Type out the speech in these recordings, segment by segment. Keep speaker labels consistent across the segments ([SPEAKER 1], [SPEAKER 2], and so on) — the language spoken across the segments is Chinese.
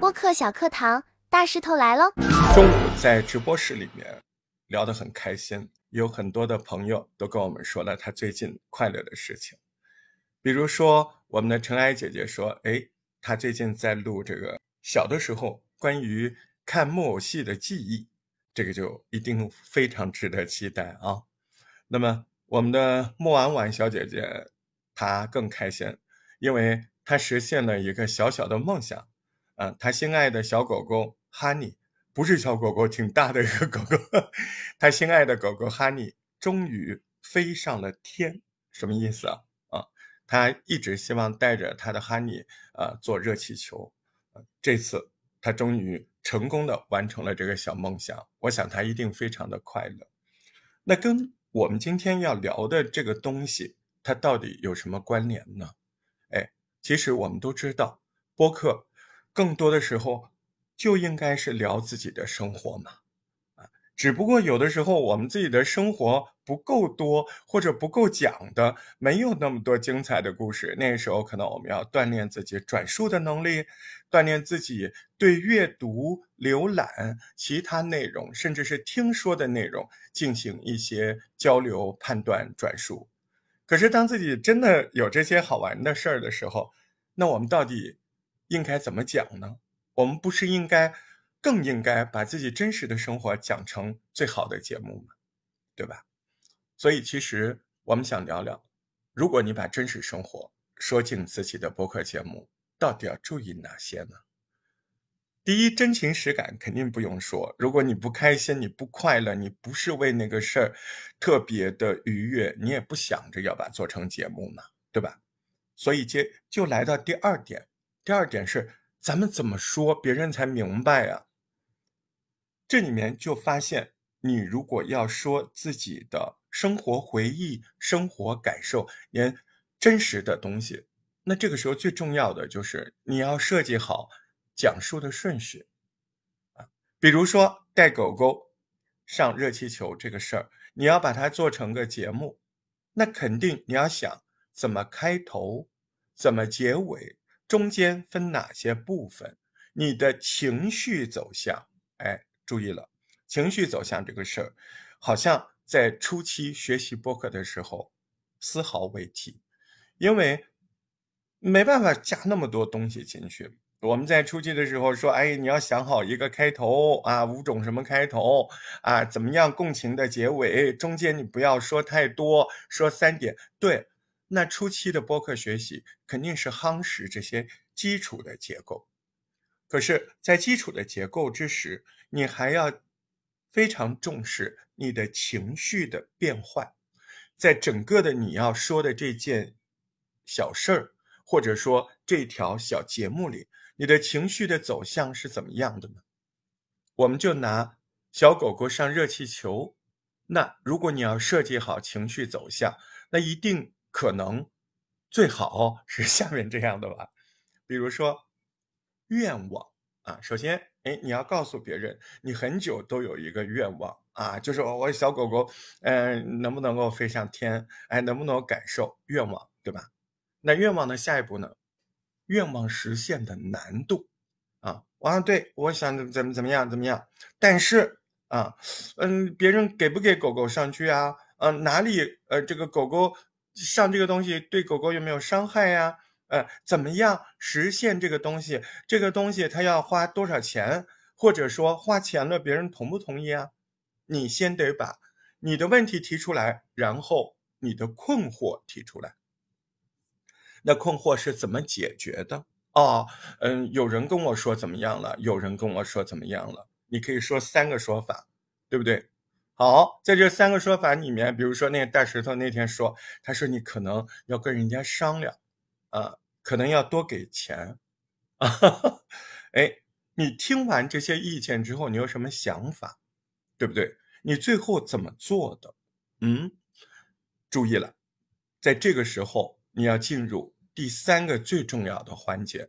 [SPEAKER 1] 播客小课堂，大石头来喽！
[SPEAKER 2] 中午在直播室里面聊得很开心，有很多的朋友都跟我们说了他最近快乐的事情，比如说我们的尘埃姐姐说，哎，她最近在录这个小的时候关于看木偶戏的记忆，这个就一定非常值得期待啊。那么我们的莫婉婉小姐姐他更开心，因为他实现了一个小小的梦想。啊，他心爱的小狗狗 Honey 不是小狗狗，挺大的一个狗狗。他心爱的狗狗 Honey 终于飞上了天，什么意思啊？啊，他一直希望带着他的 Honey 啊坐热气球，这次他终于成功的完成了这个小梦想。我想他一定非常的快乐。那跟我们今天要聊的这个东西，它到底有什么关联呢？哎，其实我们都知道，播客。更多的时候，就应该是聊自己的生活嘛，啊，只不过有的时候我们自己的生活不够多，或者不够讲的，没有那么多精彩的故事。那时候可能我们要锻炼自己转述的能力，锻炼自己对阅读、浏览其他内容，甚至是听说的内容进行一些交流、判断、转述。可是当自己真的有这些好玩的事儿的时候，那我们到底？应该怎么讲呢？我们不是应该更应该把自己真实的生活讲成最好的节目吗？对吧？所以其实我们想聊聊，如果你把真实生活说进自己的播客节目，到底要注意哪些呢？第一，真情实感肯定不用说。如果你不开心，你不快乐，你不是为那个事儿特别的愉悦，你也不想着要把做成节目嘛，对吧？所以接就来到第二点。第二点是，咱们怎么说别人才明白呀？这里面就发现，你如果要说自己的生活回忆、生活感受，连真实的东西，那这个时候最重要的就是你要设计好讲述的顺序啊。比如说带狗狗上热气球这个事儿，你要把它做成个节目，那肯定你要想怎么开头，怎么结尾。中间分哪些部分？你的情绪走向，哎，注意了，情绪走向这个事儿，好像在初期学习播客的时候丝毫未提，因为没办法加那么多东西进去。我们在初期的时候说，哎，你要想好一个开头啊，五种什么开头啊，怎么样共情的结尾，中间你不要说太多，说三点，对。那初期的播客学习肯定是夯实这些基础的结构，可是，在基础的结构之时，你还要非常重视你的情绪的变换，在整个的你要说的这件小事儿，或者说这条小节目里，你的情绪的走向是怎么样的呢？我们就拿小狗狗上热气球，那如果你要设计好情绪走向，那一定。可能最好是下面这样的吧，比如说愿望啊，首先，哎，你要告诉别人，你很久都有一个愿望啊，就是我小狗狗，嗯，能不能够飞上天？哎，能不能感受愿望，对吧？那愿望的下一步呢？愿望实现的难度啊，啊，对，我想怎么怎么样怎么样，但是啊，嗯，别人给不给狗狗上去啊？嗯，哪里呃，这个狗狗。上这个东西对狗狗有没有伤害呀？呃，怎么样实现这个东西？这个东西它要花多少钱？或者说花钱了，别人同不同意啊？你先得把你的问题提出来，然后你的困惑提出来。那困惑是怎么解决的？哦，嗯，有人跟我说怎么样了？有人跟我说怎么样了？你可以说三个说法，对不对？好，在这三个说法里面，比如说那个大石头那天说，他说你可能要跟人家商量，啊，可能要多给钱，啊哈，哎，你听完这些意见之后，你有什么想法，对不对？你最后怎么做的？嗯，注意了，在这个时候你要进入第三个最重要的环节，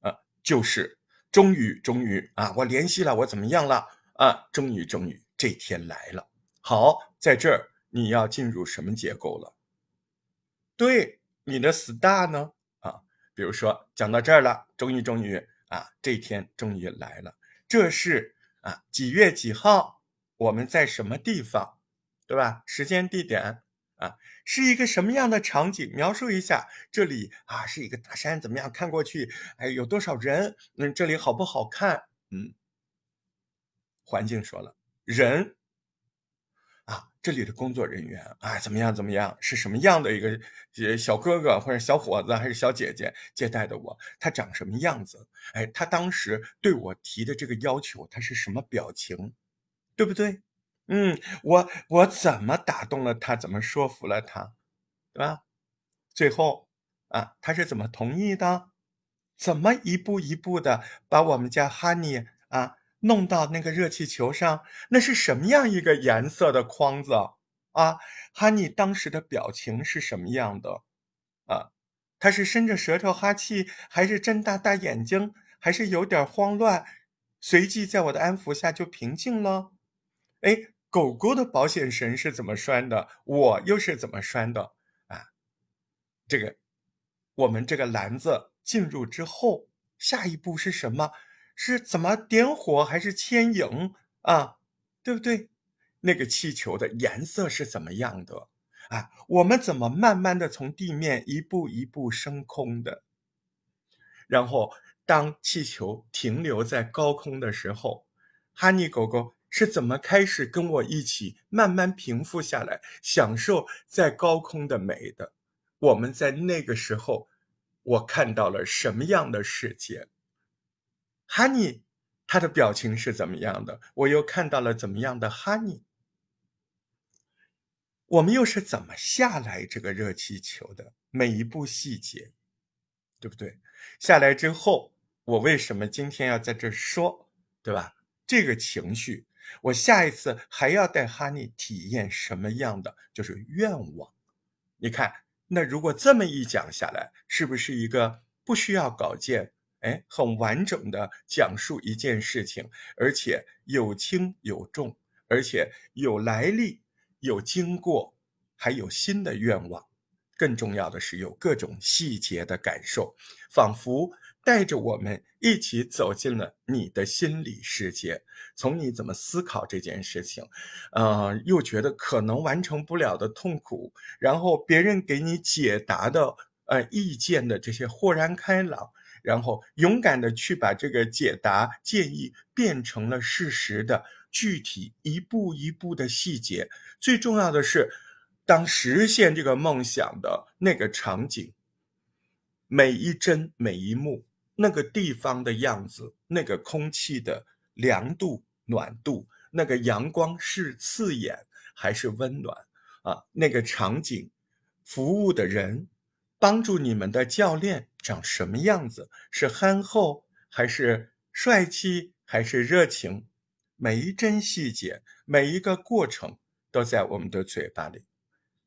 [SPEAKER 2] 啊，就是终于终于啊，我联系了，我怎么样了？啊，终于终于。这天来了，好，在这儿你要进入什么结构了？对，你的 star 呢？啊，比如说讲到这儿了，终于终于啊，这天终于来了。这是啊几月几号？我们在什么地方？对吧？时间地点啊，是一个什么样的场景？描述一下。这里啊是一个大山，怎么样？看过去，哎，有多少人？嗯，这里好不好看？嗯，环境说了，人。啊，这里的工作人员啊，怎么样？怎么样？是什么样的一个小哥哥或者小伙子还是小姐姐接待的我？他长什么样子？哎，他当时对我提的这个要求，他是什么表情？对不对？嗯，我我怎么打动了他？怎么说服了他？对吧？最后啊，他是怎么同意的？怎么一步一步的把我们家哈尼啊？弄到那个热气球上，那是什么样一个颜色的筐子啊？哈尼当时的表情是什么样的？啊，他是伸着舌头哈气，还是睁大大眼睛，还是有点慌乱？随即在我的安抚下就平静了。哎，狗狗的保险绳是怎么拴的？我又是怎么拴的？啊，这个我们这个篮子进入之后，下一步是什么？是怎么点火还是牵引啊？对不对？那个气球的颜色是怎么样的啊？我们怎么慢慢的从地面一步一步升空的？然后当气球停留在高空的时候，哈尼狗狗是怎么开始跟我一起慢慢平复下来，享受在高空的美的？我们在那个时候，我看到了什么样的世界？哈尼，他的表情是怎么样的？我又看到了怎么样的哈尼？我们又是怎么下来这个热气球的？每一步细节，对不对？下来之后，我为什么今天要在这说，对吧？这个情绪，我下一次还要带哈尼体验什么样的？就是愿望。你看，那如果这么一讲下来，是不是一个不需要稿件？哎，很完整的讲述一件事情，而且有轻有重，而且有来历、有经过，还有新的愿望。更重要的是，有各种细节的感受，仿佛带着我们一起走进了你的心理世界。从你怎么思考这件事情，呃，又觉得可能完成不了的痛苦，然后别人给你解答的呃意见的这些豁然开朗。然后勇敢的去把这个解答建议变成了事实的具体一步一步的细节。最重要的是，当实现这个梦想的那个场景，每一帧每一幕，那个地方的样子，那个空气的凉度暖度，那个阳光是刺眼还是温暖啊？那个场景，服务的人。帮助你们的教练长什么样子？是憨厚还是帅气还是热情？每一帧细节，每一个过程都在我们的嘴巴里，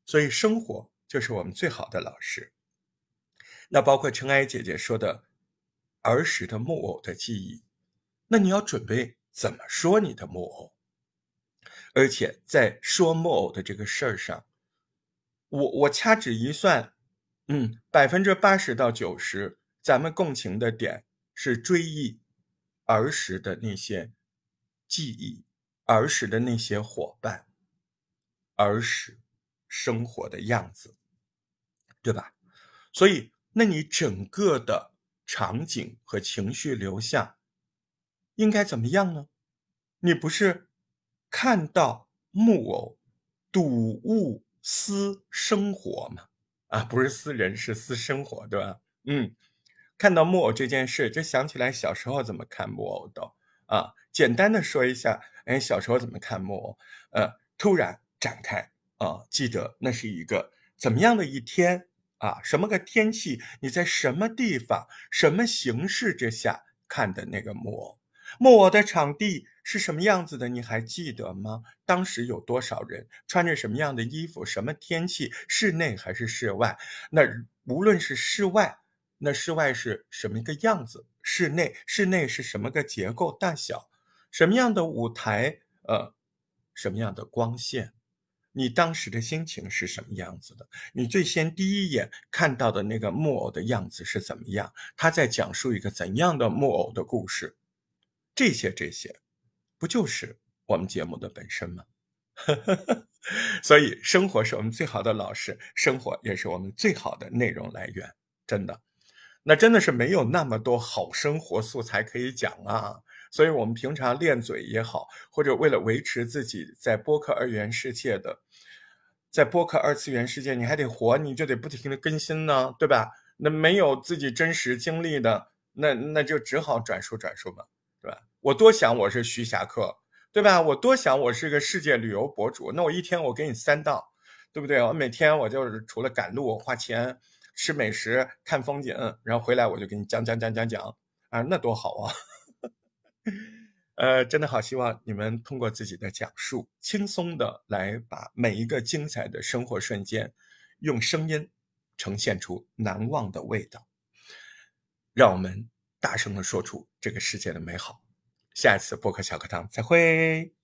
[SPEAKER 2] 所以生活就是我们最好的老师。那包括尘埃姐姐说的儿时的木偶的记忆，那你要准备怎么说你的木偶？而且在说木偶的这个事儿上，我我掐指一算。嗯，百分之八十到九十，咱们共情的点是追忆儿时的那些记忆，儿时的那些伙伴，儿时生活的样子，对吧？所以，那你整个的场景和情绪流向应该怎么样呢？你不是看到木偶睹物思生活吗？啊，不是私人，是私生活，对吧？嗯，看到木偶这件事，就想起来小时候怎么看木偶的啊。简单的说一下，哎，小时候怎么看木偶？呃，突然展开啊，记得那是一个怎么样的一天啊？什么个天气？你在什么地方？什么形式之下看的那个木偶？木偶的场地是什么样子的？你还记得吗？当时有多少人？穿着什么样的衣服？什么天气？室内还是室外？那无论是室外，那室外是什么一个样子？室内，室内是什么个结构大小？什么样的舞台？呃，什么样的光线？你当时的心情是什么样子的？你最先第一眼看到的那个木偶的样子是怎么样？他在讲述一个怎样的木偶的故事？这些这些，不就是我们节目的本身吗？所以，生活是我们最好的老师，生活也是我们最好的内容来源。真的，那真的是没有那么多好生活素材可以讲啊。所以，我们平常练嘴也好，或者为了维持自己在播客二元世界的，在播客二次元世界，你还得活，你就得不停的更新呢，对吧？那没有自己真实经历的，那那就只好转述转述吧，对吧？我多想我是徐霞客，对吧？我多想我是个世界旅游博主，那我一天我给你三道，对不对？我每天我就是除了赶路、花钱、吃美食、看风景，然后回来我就给你讲讲讲讲讲啊，那多好啊！呃，真的好希望你们通过自己的讲述，轻松的来把每一个精彩的生活瞬间，用声音呈现出难忘的味道，让我们大声的说出这个世界的美好。下一次播客小课堂再会。